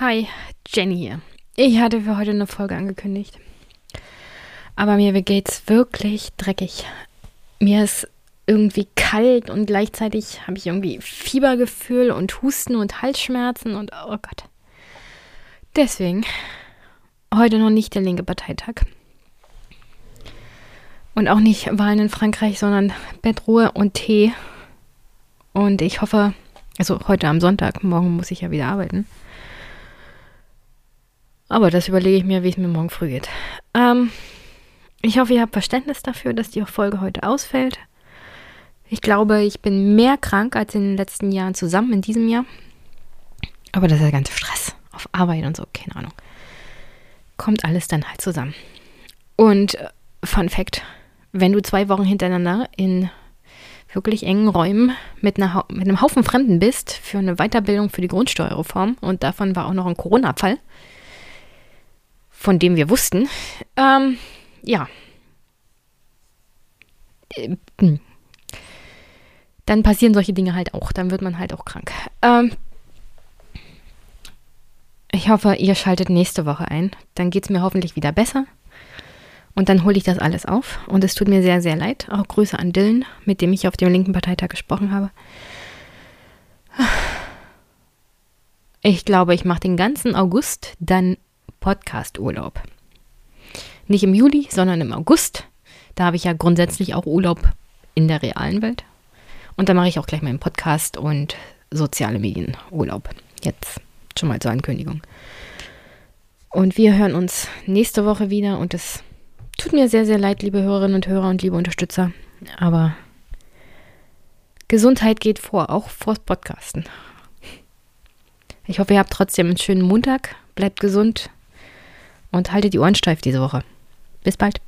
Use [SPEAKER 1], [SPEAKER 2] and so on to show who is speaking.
[SPEAKER 1] Hi, Jenny hier. Ich hatte für heute eine Folge angekündigt. Aber mir geht's wirklich dreckig. Mir ist irgendwie kalt und gleichzeitig habe ich irgendwie Fiebergefühl und Husten und Halsschmerzen und oh Gott. Deswegen heute noch nicht der linke Parteitag. Und auch nicht Wahlen in Frankreich, sondern Bettruhe und Tee. Und ich hoffe, also heute am Sonntag, morgen muss ich ja wieder arbeiten. Aber das überlege ich mir, wie es mir morgen früh geht. Ähm, ich hoffe, ihr habt Verständnis dafür, dass die Folge heute ausfällt. Ich glaube, ich bin mehr krank als in den letzten Jahren zusammen in diesem Jahr. Aber das ist der ganze Stress auf Arbeit und so, keine Ahnung. Kommt alles dann halt zusammen. Und äh, Fun Fact: Wenn du zwei Wochen hintereinander in wirklich engen Räumen mit, einer, mit einem Haufen Fremden bist für eine Weiterbildung für die Grundsteuerreform und davon war auch noch ein Corona-Fall, von dem wir wussten. Ähm, ja. Dann passieren solche Dinge halt auch. Dann wird man halt auch krank. Ähm, ich hoffe, ihr schaltet nächste Woche ein. Dann geht es mir hoffentlich wieder besser. Und dann hole ich das alles auf. Und es tut mir sehr, sehr leid. Auch Grüße an Dylan, mit dem ich auf dem linken Parteitag gesprochen habe. Ich glaube, ich mache den ganzen August dann Podcast-Urlaub. Nicht im Juli, sondern im August. Da habe ich ja grundsätzlich auch Urlaub in der realen Welt. Und dann mache ich auch gleich meinen Podcast und soziale Medien Urlaub. Jetzt schon mal zur Ankündigung. Und wir hören uns nächste Woche wieder und es tut mir sehr, sehr leid, liebe Hörerinnen und Hörer und liebe Unterstützer. Aber Gesundheit geht vor, auch vors Podcasten. Ich hoffe, ihr habt trotzdem einen schönen Montag. Bleibt gesund und haltet die Ohren steif diese Woche. Bis bald.